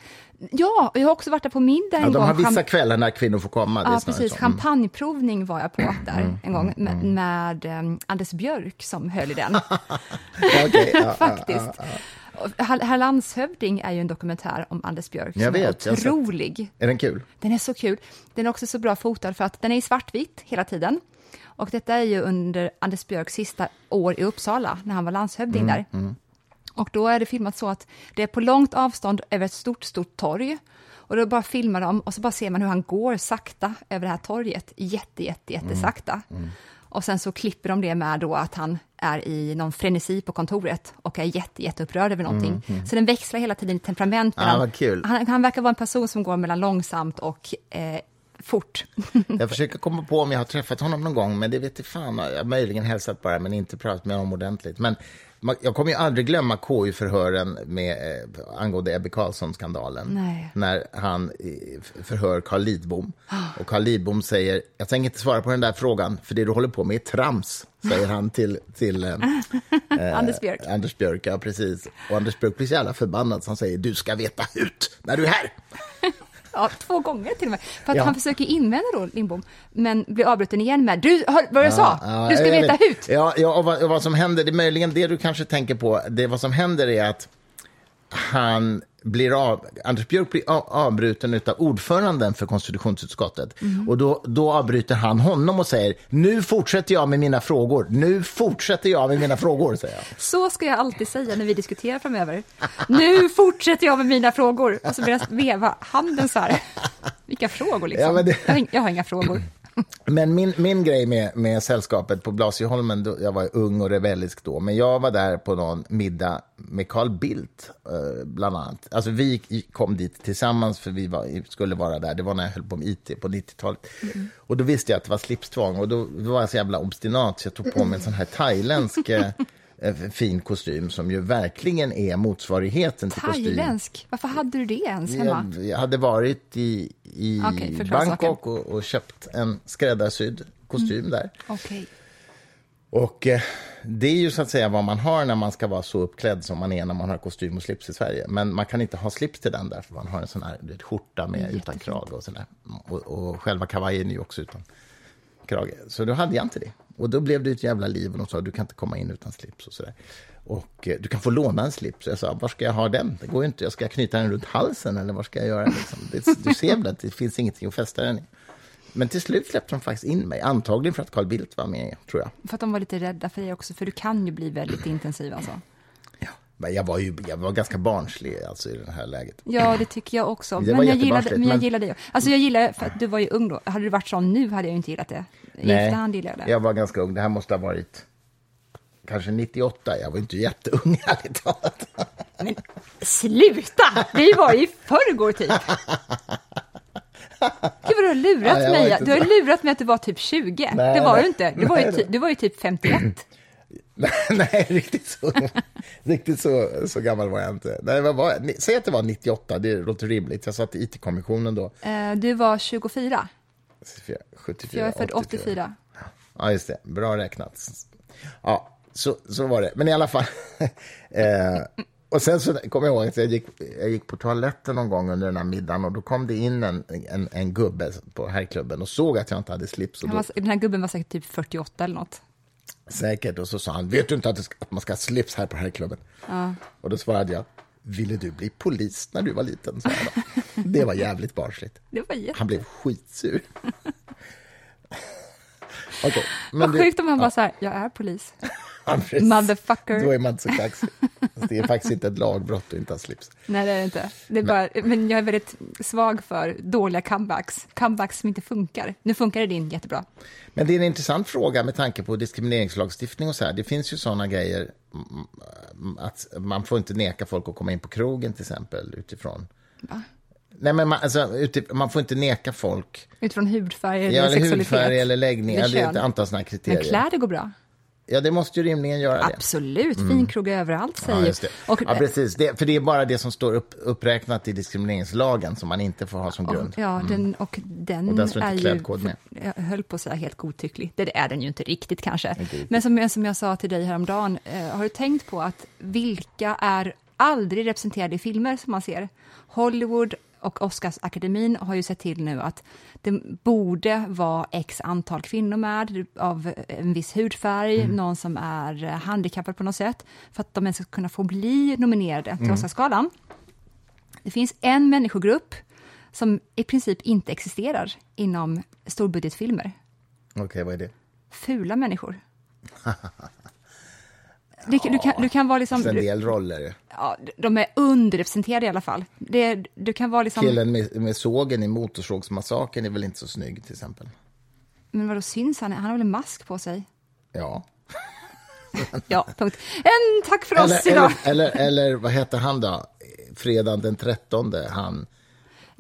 Ja, jag har också varit där på middag en ja, de har vissa Cham kvällar när kvinnor får komma. Ja, precis. Mm. Champagneprovning var jag på mm. där mm. en gång med, mm. med um, Anders Björk som höll i den. (laughs) okay, (laughs) faktiskt. Herr landshövding är ju en dokumentär om Anders Björk jag som vet, är otrolig. Är den kul? Den är så kul. Den är också så bra fotad för att den är i svartvitt hela tiden. Och detta är ju under Anders Björks sista år i Uppsala, när han var landshövding mm, där. Mm. Och då är det filmat så att det är på långt avstånd över ett stort, stort torg. Och då bara filmar de och så bara ser man hur han går sakta över det här torget, jätte, jätte, jättesakta. Mm, mm. Och sen så klipper de det med då att han är i någon frenesi på kontoret och är jätte, jätteupprörd över någonting. Mm, mm. Så den växlar hela tiden i temperament. Ah, han, han, verkar vara en person som går mellan långsamt och eh, fort. (laughs) jag försöker komma på om jag har träffat honom någon gång, men det vet jag fan. Jag har möjligen hälsat bara, men inte pratat med honom ordentligt. Men jag kommer ju aldrig glömma KU-förhören med, eh, angående Ebbe Carlsson-skandalen. När han förhör Carl Lidbom. Och Carl Lidbom säger, jag tänker inte svara på den där frågan, för det du håller på med är trams, säger han till, till eh, (laughs) eh Anders Björk. Anders Björk, ja precis. Och Anders Björk blir så jävla förbannad så han säger, du ska veta ut när du är här. Ja, två gånger till och med. För att ja. han försöker invända då, Lindbom, men blir avbruten igen med du, hör vad jag ja, sa, ja, du ska veta hut. Ja, ja och, vad, och vad som händer, det är möjligen det du kanske tänker på, det vad som händer är att han blir av, Anders Björk blir avbruten av ordföranden för konstitutionsutskottet. Mm. Och då, då avbryter han honom och säger nu fortsätter jag med mina frågor. Nu fortsätter jag med mina frågor, säger jag. Så ska jag alltid säga när vi diskuterar framöver. Nu fortsätter jag med mina frågor. Och så börjar jag veva handen så här. Vilka frågor liksom? Ja, det... jag, har, jag har inga frågor. Men min, min grej med, med sällskapet på Blasieholmen, då, jag var ung och rebellisk då, men jag var där på någon middag med Carl Bildt, eh, bland annat. Alltså vi kom dit tillsammans för vi var, skulle vara där. Det var när jag höll på med IT på 90-talet. Mm. Och då visste jag att det var slipstvång och då, då var jag så jävla obstinat så jag tog på mig en sån här thailändsk eh, fin kostym som ju verkligen är motsvarigheten till kostym. Thailändsk? Varför hade du det ens hemma? Jag, jag hade varit i, i okay, Bangkok och, och, köpt en skräddarsydd kostym mm. där. Okay. Och eh, det är ju så att säga vad man har när man ska vara så uppklädd som man är när man har kostym och slips i Sverige. Men man kan inte ha slips till den där, för man har en sån här vet, skjorta med utan krage och sådär. Och, och själva kavajen är ju också utan krage. Så då hade jag inte det. Och då blev det ett jävla liv och de sa du kan inte komma in utan slips och sådär. Och eh, du kan få låna en slips. Jag sa, var ska jag ha den? Det går ju inte. Jag ska knyta den runt halsen eller vad ska jag göra? Liksom? Det, du ser väl att det finns ingenting att fästa den i. Men till slut släppte de faktiskt in mig, antagligen för att Carl Bildt var med, tror jag. För att de var lite rädda för dig också, för du kan ju bli väldigt intensiv alltså. Ja, jag var ju jag var ganska barnslig alltså, i det här läget. Ja, det tycker jag också. Det men, jag gillade, men jag gillade det. Alltså jag gillar, för att du var ju ung då. Hade du varit sån nu hade jag inte gillat det. I Nej, efterhand gillade jag det. jag var ganska ung. Det här måste ha varit kanske 98. Jag var inte jätteung, (laughs) ärligt talat. Men sluta! Vi var i förrgår, typ. Gud vad du har lurat ja, mig. Du har lurat mig att du var typ 20. Nej, det var nej, du inte. Du var, ju, du var ju typ 51. (laughs) Nej, riktigt så, (laughs) riktigt så, så gammal var jag inte. Nej, vad var jag? Säg att det var 98, det låter rimligt. Jag satt i IT-kommissionen då. Eh, du var 24. 74, jag är född 84. Ja, just det. Bra räknat. Ja, så, så var det. Men i alla fall. (laughs) eh, Och sen så kommer jag ihåg att jag gick, jag gick på toaletten någon gång under den här middagen och då kom det in en, en, en gubbe på herrklubben och såg att jag inte hade slips. Och då, den här gubben var säkert typ 48 eller något. Säkert, och så sa han, vet du inte att, ska, att man ska ha slips här på herrklubben? Och då svarade jag, ville du bli polis när du var liten? Då. Det var jävligt barnsligt. Var jätte... Han blev skitsur. (laughs) Okej, men Vad sjukt om han bara så här, jag är polis. Motherfucker. Då är man inte så kaxig. Det är faktiskt inte ett lagbrott att inte ha slips. Nej, det är det inte. Det är bara, men jag är väldigt svag för dåliga comebacks. Comebacks som inte funkar. Nu funkar det din jättebra. Men det är en intressant fråga med tanke på diskrimineringslagstiftning och så här. Det finns ju sådana grejer att man får inte neka folk att komma in på krogen till exempel utifrån. Va? Nej, men man, alltså, utif- man får inte neka folk, Utifrån hudfärg eller ja, eller sexualitet. hudfärg eller läggning, Eller ett antal sådana Men kriterier. kläder går bra. Ja, det måste ju rimligen göra det. Absolut, finkrog överallt säger Ja, det. Och, ja, precis. Det, för det är bara det som står upp, uppräknat i diskrimineringslagen som man inte får ha som grund. Ja, den, och den Mm. Och är ju, med. jag höll på att säga helt godtycklig, det är den ju inte riktigt kanske. Inte riktigt. Men som som jag sa till dig häromdagen, eh, har du tänkt på att vilka är aldrig representerade i filmer som man ser? Hollywood och Oscarsakademin har ju sett till nu att det borde vara x antal kvinnor med av en viss hudfärg, Mm. någon som är eh, handikappad på något sätt, för att de ens ska kunna få bli nominerade Mm. till Oscarsgalan. Det finns en människogrupp som i princip inte existerar inom storbudgetfilmer. Okej, vad är det? Fula människor. (laughs) Det, du, kan, du kan vara liksom... En Du, del roller. ja, de är underrepresenterade i alla fall. Det, du kan vara liksom... Killen med, med sågen i Motorsågsmassakern är väl inte så snygg till exempel? Men vadå syns han? Han har väl en mask på sig? Ja. (laughs) Ja, punkt. En tack för oss Eller, idag. eller, eller, eller vad heter han då? Fredagen den 13, han.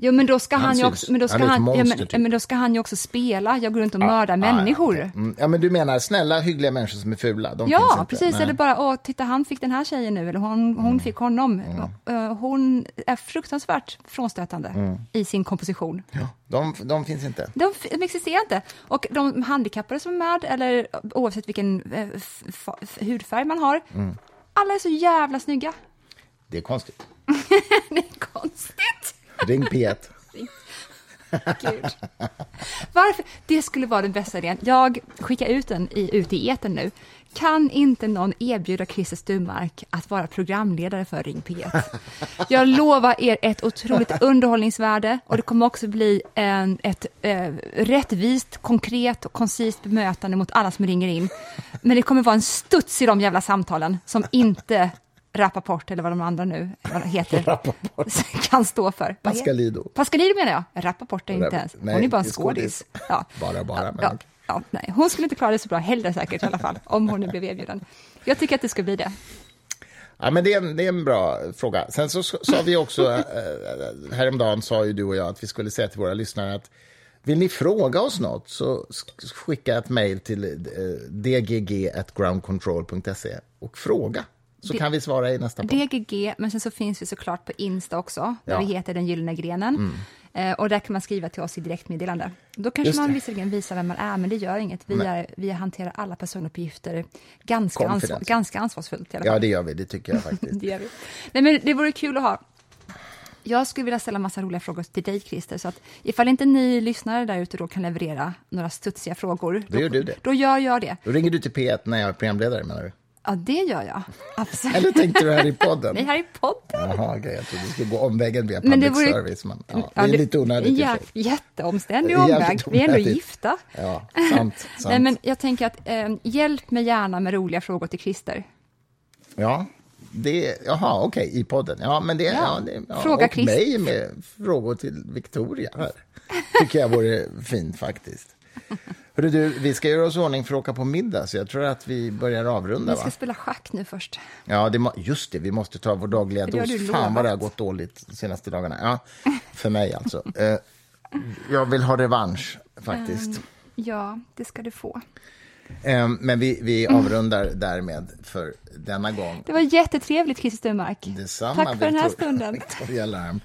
Jo, men då ska han, Han ju också, men då ska Han han, ja, monster, men, typ. men då ska han ju också spela. Jag går runt och mördar människor. Ja, okej. mm, ja, men du menar snälla, hyggliga människor som är fula? De finns Ja, inte. precis. Nej. Eller bara, åh, titta han fick den här tjejen nu, eller hon, hon Mm. fick honom. Eh, Hon är fruktansvärt frånstötande Mm. i sin komposition. Ja, de, de finns inte. De, de existerar inte. Och de handikappade som är med, eller oavsett vilken eh, f- f- hudfärg man har, Mm. alla är så jävla snygga. Det är konstigt. (laughs) Det är konstigt. Ring P1. (laughs) Gud. Varför? Det skulle vara den bästa idén. Jag skickar ut den i, ut i etern nu. Kan inte någon erbjuda Christer Sturmark att vara programledare för Ring P1? Jag lovar er ett otroligt underhållningsvärde och det kommer också bli en, ett eh, rättvist, konkret och koncist bemötande mot alla som ringer in. Men det kommer vara en studs i de jävla samtalen som inte Rappaport eller vad de andra nu vad de heter (laughs) kan stå för. Pascalido. Pascalido menar jag. Rappaport är inte ens. Hon Nej, är bara en skådis. Ja. Bara, bara, men Ja, ja, nej. Hon skulle inte klara det så bra heller säkert i alla fall, om hon nu blev erbjuden. Jag tycker att det ska bli det. Ja, men det, är en, det är en bra fråga. Sen så sa vi också, äh, häromdagen sa ju du och jag att vi skulle säga till våra lyssnare att vill ni fråga oss något så sk- skicka ett mejl till eh, dgg.groundcontrol.se och fråga. Så Det- kan vi svara i nästa podd. DGG, men sen så finns vi såklart på Insta också, där Ja. Mm. vi heter Den gyllene grenen. Eh, och där kan man skriva till oss i direktmeddelande. Då kanske man visserligen visar vem man är, men det gör inget. Vi, är, vi hanterar alla personuppgifter ganska, ansvar, ganska ansvarsfullt i alla fall. Ja, det gör vi. Det tycker jag (laughs) faktiskt. Det gör vi. Nej, men det vore kul att ha. Jag skulle vilja ställa massa roliga frågor till dig, Christer, så att ifall inte ni lyssnare där ute då kan leverera några studsiga frågor, Då gör du det. Då gör jag det. Då ringer du till P1 när jag är programledare, menar du? Ja, det gör jag. Absolut. Eller tänkte du här i podden? (laughs) Nej, här i podden. Jaha, okej. Jag trodde du skulle gå omvägen via Men public det vore- service. Men, ja, det Ja, är lite onödigt sig. Jätteomständig omväg. Vi är ändå gifta. Ja, sant. (laughs) sant. Nej, men jag tänker att eh, hjälp mig gärna med roliga frågor till Christer. Ja, det, jaha, okej, i podden. Ja, men det, ja. Ja. det, ja, Fråga och Chris. mig med frågor till Victoria här. tycker jag vore fint faktiskt. (laughs) Hörru du, vi ska göra oss i ordning för att åka på middag, så jag tror att vi börjar avrunda. Vi ska Va? spela schack nu först. Ja, det, just det, vi måste ta vår dagliga det dos. Fan vad det har gått dåligt de senaste dagarna. Ja, för mig alltså. Eh, jag vill ha revansch faktiskt. Ja, det ska du få. Eh, men vi, vi avrundar därmed för denna gång. Det var jättetrevligt, Christer Sturmark. Detsamma, Tack för den här Victor- stunden. (laughs) Victoria Larm.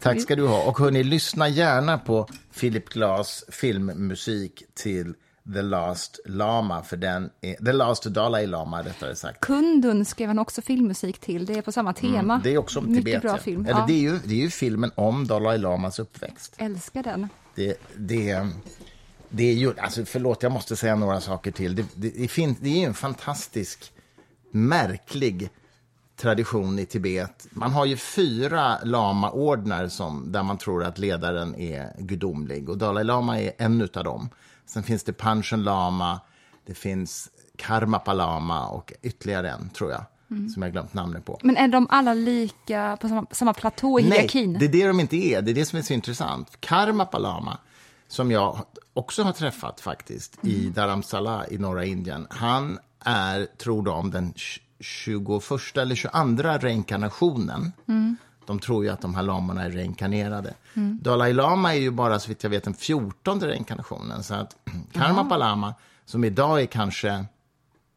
Tack ska du ha. Och hörni, lyssna gärna på Philip Glass filmmusik till The Last Lama, för den är, The Last Dalai Lama rättare sagt. Kundun skrev han också filmmusik till, det är på samma tema. Mm, det är också om Mycket Tibet. bra ja. film. Eller ja. det, är ju, det är ju filmen om Dalai Lamas uppväxt. Älskar den. Det, det, det är ju, alltså förlåt, jag måste säga några saker till. Det, det, det, finns, det är ju en fantastisk, märklig tradition i Tibet. Man har ju fyra lamaordnar som, där man tror att ledaren är gudomlig. Och Dalai Lama är en av dem. Sen finns det Panchen Lama, det finns Karmapa Lama och ytterligare en, tror jag, mm. som jag glömt namnet på. Men är de alla lika på samma, samma platå i Nej, hierarkin? det är det de inte är. Det är det som är så intressant. Karmapa Lama, som jag också har träffat faktiskt mm. i Dharamsala i norra Indien, han är, tror de, den 21 eller 22 reinkarnationen. Mm. De tror ju att de här lamorna är reinkarnerade. Mm. Dalai Lama är ju bara, så vitt jag vet, den 14 reinkarnationen. Så att (clears throat) Karmapa Lama, som idag är kanske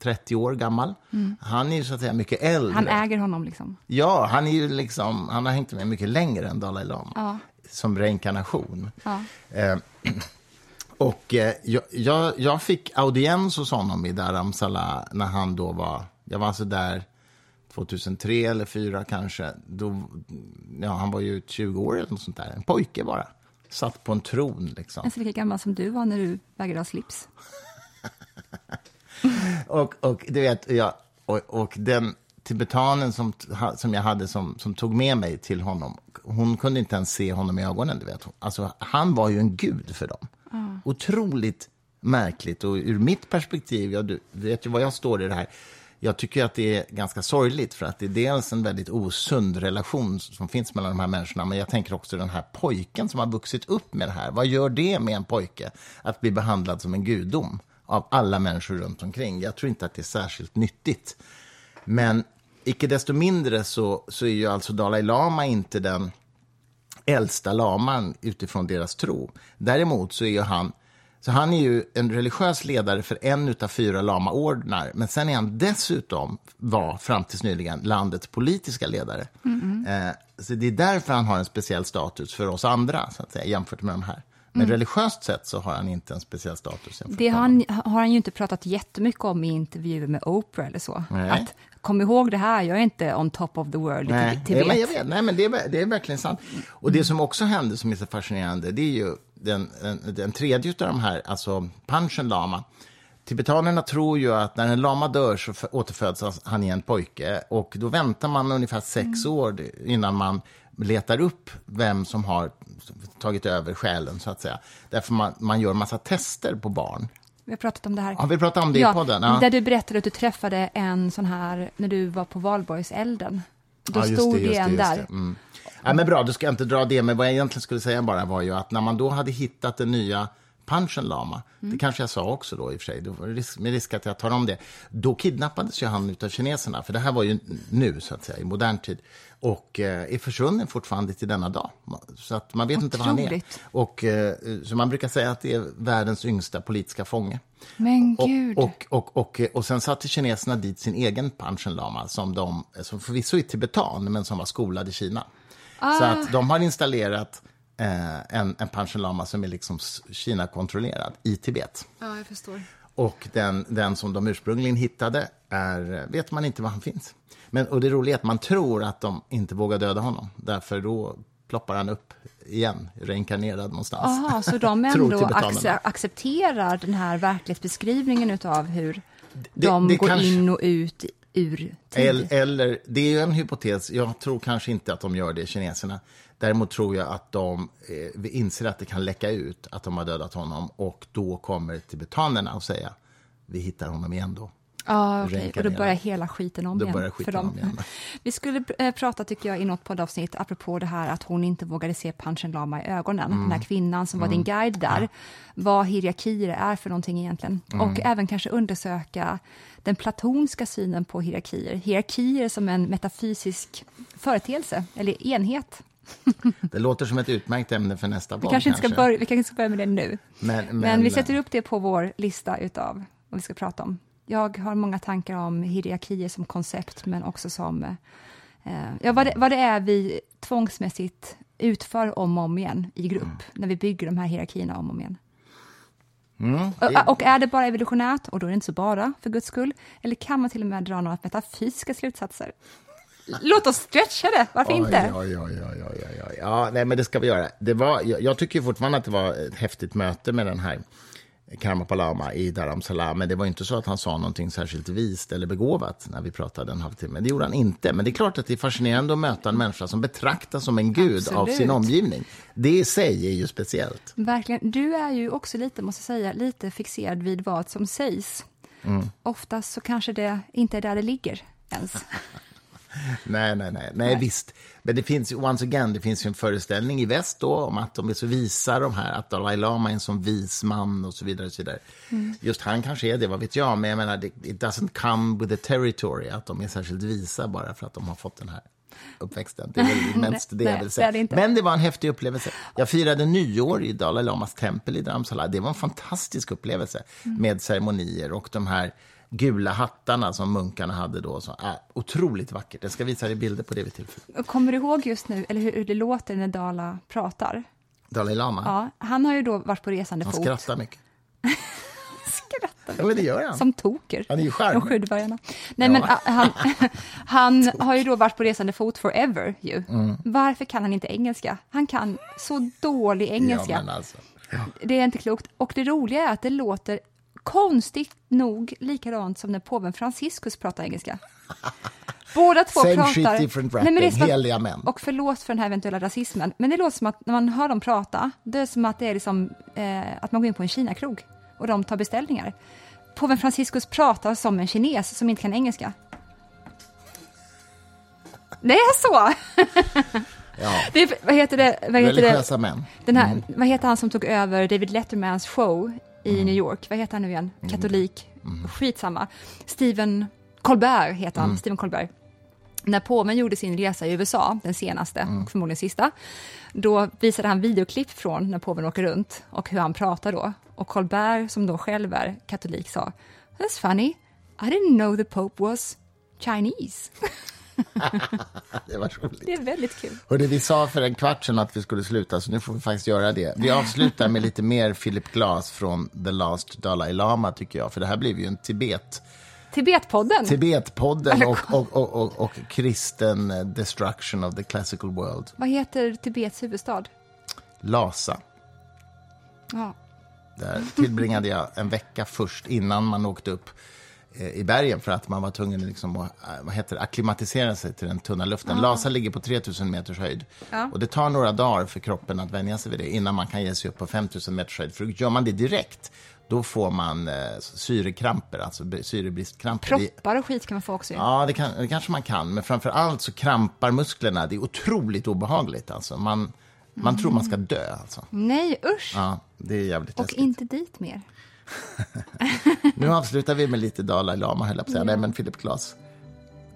30 år gammal, mm. han är ju så att säga mycket äldre. Han äger honom liksom? Ja, han är ju liksom, han har hängt med mycket längre än Dalai Lama. Ja. Som reinkarnation. Ja. Eh, (clears throat) och eh, jag, jag, fick audiens hos honom i Dharamsala när han då var jag var alltså där 2003 eller 2004 kanske. Då, ja, han var ju 20 år eller något sånt där. En pojke bara. Satt på en tron liksom. Alltså lika gammal som du var när du vägrade ha slips. (laughs) och, och du vet, ja, och, och den tibetanen som, som jag hade som, som tog med mig till honom, hon kunde inte ens se honom i ögonen. Du vet. Alltså, han var ju en gud för dem. Mm. Otroligt märkligt. Och ur mitt perspektiv, ja, du vet ju var jag står i det här, jag tycker att det är ganska sorgligt för att det är dels en väldigt osund relation som finns mellan de här människorna, men jag tänker också den här pojken som har vuxit upp med det här. Vad gör det med en pojke att bli behandlad som en gudom av alla människor runt omkring? Jag tror inte att det är särskilt nyttigt. Men icke desto mindre så, så är ju alltså Dalai Lama inte den äldsta laman utifrån deras tro. Däremot så är han så han är ju en religiös ledare för en av fyra lamaordnar. Men sen är han dessutom, var fram tills nyligen, landets politiska ledare. Mm. Eh, så det är därför han har en speciell status för oss andra, så att säga, jämfört med de här. Men mm. religiöst sett så har han inte en speciell status. Det har han, har han ju inte pratat jättemycket om i intervjuer med Oprah eller så. Nej. Att, kom ihåg det här, jag är inte on top of the world Nej, i Tibet. Nej, men vet, nej, men det är, det är verkligen sant. Och det som också hände som är så fascinerande, det är ju den, den, den tredje av de här, alltså Panchen Lama. Tibetanerna tror ju att när en lama dör så återföds han i en pojke. Och då väntar man ungefär sex mm. år innan man letar upp vem som har tagit över själen, så att säga. Därför man, man gör massa tester på barn. Vi har pratat om det här. Har vi pratat om det ja, i podden? Ja. Där du berättade att du träffade en sån här när du var på valborgselden. Då ja, stod det, en där. Mm. Ja, men bra, du ska inte dra det. Men vad jag egentligen skulle säga bara var ju att när man då hade hittat den nya Panchen Lama, mm. det kanske jag sa också då i och för sig, med risk att jag tar om det, då kidnappades ju han av kineserna, för det här var ju nu, så att säga, i modern tid, och eh, är försvunnen fortfarande till denna dag. Så att man vet Otroligt. inte var han är. Och, eh, så man brukar säga att det är världens yngsta politiska fånge. Men gud! Och, och, och, och, och sen satte kineserna dit sin egen Panchen Lama, som, de, som förvisso är tibetan, men som var skolad i Kina. Ah. Så att de har installerat eh, en, en Panchen som är liksom Kina-kontrollerad i Tibet. Ja, jag förstår. Och den, den som de ursprungligen hittade är, vet man inte var han finns. Men, och det roliga är att man tror att de inte vågar döda honom, därför då ploppar han upp igen, reinkarnerad någonstans. Aha, så de (laughs) ändå accepterar den här verklighetsbeskrivningen av hur det, de det går kanske... in och ut ur tid? Eller, det är ju en hypotes, jag tror kanske inte att de gör det, kineserna. Däremot tror jag att de eh, inser att det kan läcka ut att de har dödat honom och då kommer tibetanerna och säga vi hittar honom igen då. Ja, okay. och då börjar hela skiten om då igen. Börjar skiten. Om igen. (laughs) Vi skulle äh, prata, tycker jag, i något poddavsnitt, apropå det här att hon inte vågade se Panchen Lama i ögonen, mm. den här kvinnan som var mm. din guide där, ja. vad hierarkier är för någonting egentligen. Mm. Och även kanske undersöka den platonska synen på hierarkier. Hierarkier som en metafysisk företeelse, eller enhet. (laughs) Det låter som ett utmärkt ämne för nästa podd. Vi kanske, kanske. Ska börja, vi kanske ska börja med det nu. Men, men, men vi sätter upp det på vår lista utav vad vi ska prata om. Jag har många tankar om hierarkier som koncept, men också som eh, ja, vad, det, vad det är vi tvångsmässigt utför om och om igen i grupp, mm. när vi bygger de här hierarkierna om och om igen. Mm, och, och är det bara evolutionärt, och då är det inte så bara, för guds skull, eller kan man till och med dra några metafysiska slutsatser? Låt oss stretcha det, varför oj, inte? Oj, oj, oj, oj, oj. Ja, nej, men det ska vi göra. Det var, jag, jag tycker fortfarande att det var ett häftigt möte med den här Karma Palama i Dharamsala, men det var inte så att han sa någonting särskilt vist eller begåvat när vi pratade en halvtimme. Det gjorde han inte, men det är klart att det är fascinerande att möta en människa som betraktas som en gud Absolut. av sin omgivning. Det i sig är ju speciellt. Verkligen. Du är ju också lite, måste jag säga, lite fixerad vid vad som sägs. Mm. Oftast så kanske det inte är där det ligger ens. (laughs) Nej, nej, nej, nej, visst. Men det finns ju, once again, det finns ju en föreställning i väst då om att de är så visa, de här, att Dalai Lama är en sån vis man och så vidare. Och så vidare. Just han kanske är det, vad vet jag, men jag menar, it, doesn't come with the territory, att de är särskilt visa bara för att de har fått den här uppväxten. Det är väl (laughs) mest det jag vill det är det säga. inte. Men det var en häftig upplevelse. Jag firade nyår i Dalai Lamas tempel i Dharamsala. Det var en fantastisk upplevelse med ceremonier och de här gula hattarna som munkarna hade då. Så, äh, otroligt vackert. Jag ska visa dig bilder på det vid tillfälle. Kommer du ihåg just nu, eller hur, det låter när Dala pratar? Dalai Lama, Ja, han har ju då varit på resande han fot. skrattar mycket. (laughs) Ja, men det gör han. Som toker. Han är ju charmig. Nej, Ja. men han, (laughs) han har ju då varit på resande fot forever ju. Mm. Varför kan han inte engelska? Han kan så dålig engelska. Ja, men alltså. Det är inte klokt. Och det roliga är att det låter konstigt nog likadant som när påven Franciscus pratar engelska. Båda två Same pratar... shit, different Nej, men det heliga män. Och förlåt för den här eventuella rasismen, men det låter som att när man hör dem prata, det är som att det är liksom, eh, att man går in på en Kina-krog och de tar beställningar. Påven Franciscus pratar som en kines som inte kan engelska. Det är så! (laughs) Ja. Det är, vad heter det? Vad heter det? Religiösa män. Den här, Vad heter han som tog över David Lettermans show i New York? Vad heter han nu igen? Katolik? Skitsamma. Steven Colbert heter han. Stephen Colbert. När påven gjorde sin resa i USA, den senaste och förmodligen sista, då visade han videoklipp från när påven åker runt och hur han pratar då. Och Colbert, som då själv är katolik, sa That's funny, I didn't know the Pope was Chinese. (laughs) (laughs) Det var roligt. Det är väldigt kul. Hörde, vi sa för en kvart sedan att vi skulle sluta, så nu får vi faktiskt göra det. Vi avslutar med lite (laughs) mer Philip Glass från The Last Dalai Lama, tycker jag. För det här blev ju en Tibet, Tibetpodden. Tibetpodden och, och, och, och, och kristen eh, destruction of the classical world. Vad heter Tibets huvudstad? Lhasa. Ja. Där tillbringade jag en vecka först innan man åkte upp i bergen för att man var tvungen liksom att eh, vad heter det, akklimatisera sig till den tunna luften. Lhasa ligger på 3000 meters höjd. Ja. Och det tar några dagar för kroppen att vänja sig vid det innan man kan ge sig upp på 5000 meters höjd. För gör man det direkt, då får man eh, syrekramper, alltså syrebristkramper. Proppar och skit kan man få också. Ja, det, kan, det kanske man kan, men framför allt så krampar musklerna. Det är otroligt obehagligt. Alltså. Man, man tror man ska dö. Alltså. Nej, usch! Ja, det är jävligt och läskigt. inte dit mer. (laughs) Nu avslutar vi med lite Dalai Lama, höll jag på att säga. Nej, men Philip Glass.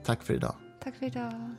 Tack för idag. Tack för idag.